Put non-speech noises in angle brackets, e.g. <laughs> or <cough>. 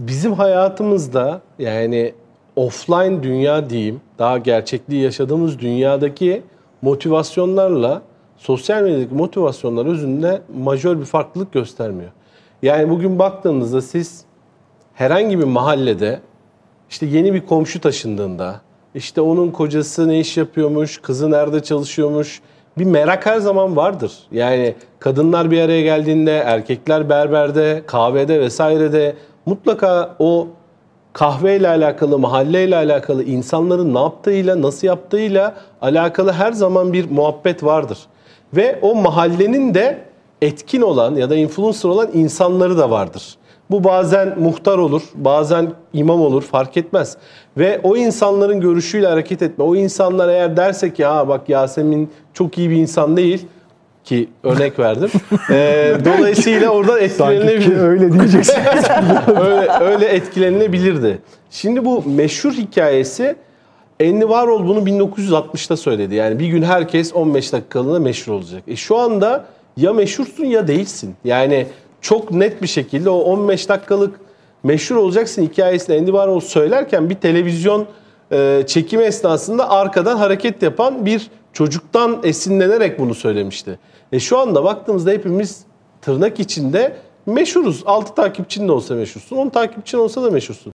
bizim hayatımızda yani offline dünya diyeyim, daha gerçekliği yaşadığımız dünyadaki motivasyonlarla sosyal medyadaki motivasyonlar özünde majör bir farklılık göstermiyor. Yani bugün baktığınızda siz herhangi bir mahallede işte yeni bir komşu taşındığında, işte onun kocası ne iş yapıyormuş, kızı nerede çalışıyormuş, bir merak her zaman vardır. Yani kadınlar bir araya geldiğinde, erkekler berberde, kahvede vesairede mutlaka o kahveyle alakalı, mahalleyle alakalı, insanların ne yaptığıyla, nasıl yaptığıyla alakalı her zaman bir muhabbet vardır. Ve o mahallenin de etkin olan ya da influencer olan insanları da vardır. Bu bazen muhtar olur, bazen imam olur fark etmez. Ve o insanların görüşüyle hareket etme. O insanlar eğer derse ki ha bak Yasemin çok iyi bir insan değil ki örnek verdim. Ee, <laughs> dolayısıyla oradan etkilenilebilir. ki öyle diyeceksin. <laughs> öyle, öyle etkilenilebilirdi. Şimdi bu meşhur hikayesi Enli Varol bunu 1960'ta söyledi. Yani bir gün herkes 15 dakikalığına meşhur olacak. E şu anda ya meşhursun ya değilsin. Yani çok net bir şekilde o 15 dakikalık meşhur olacaksın hikayesini Andy Warhol söylerken bir televizyon e, çekimi esnasında arkadan hareket yapan bir çocuktan esinlenerek bunu söylemişti. E şu anda baktığımızda hepimiz tırnak içinde meşhuruz. 6 takipçin de olsa meşhursun, 10 takipçin olsa da meşhursun.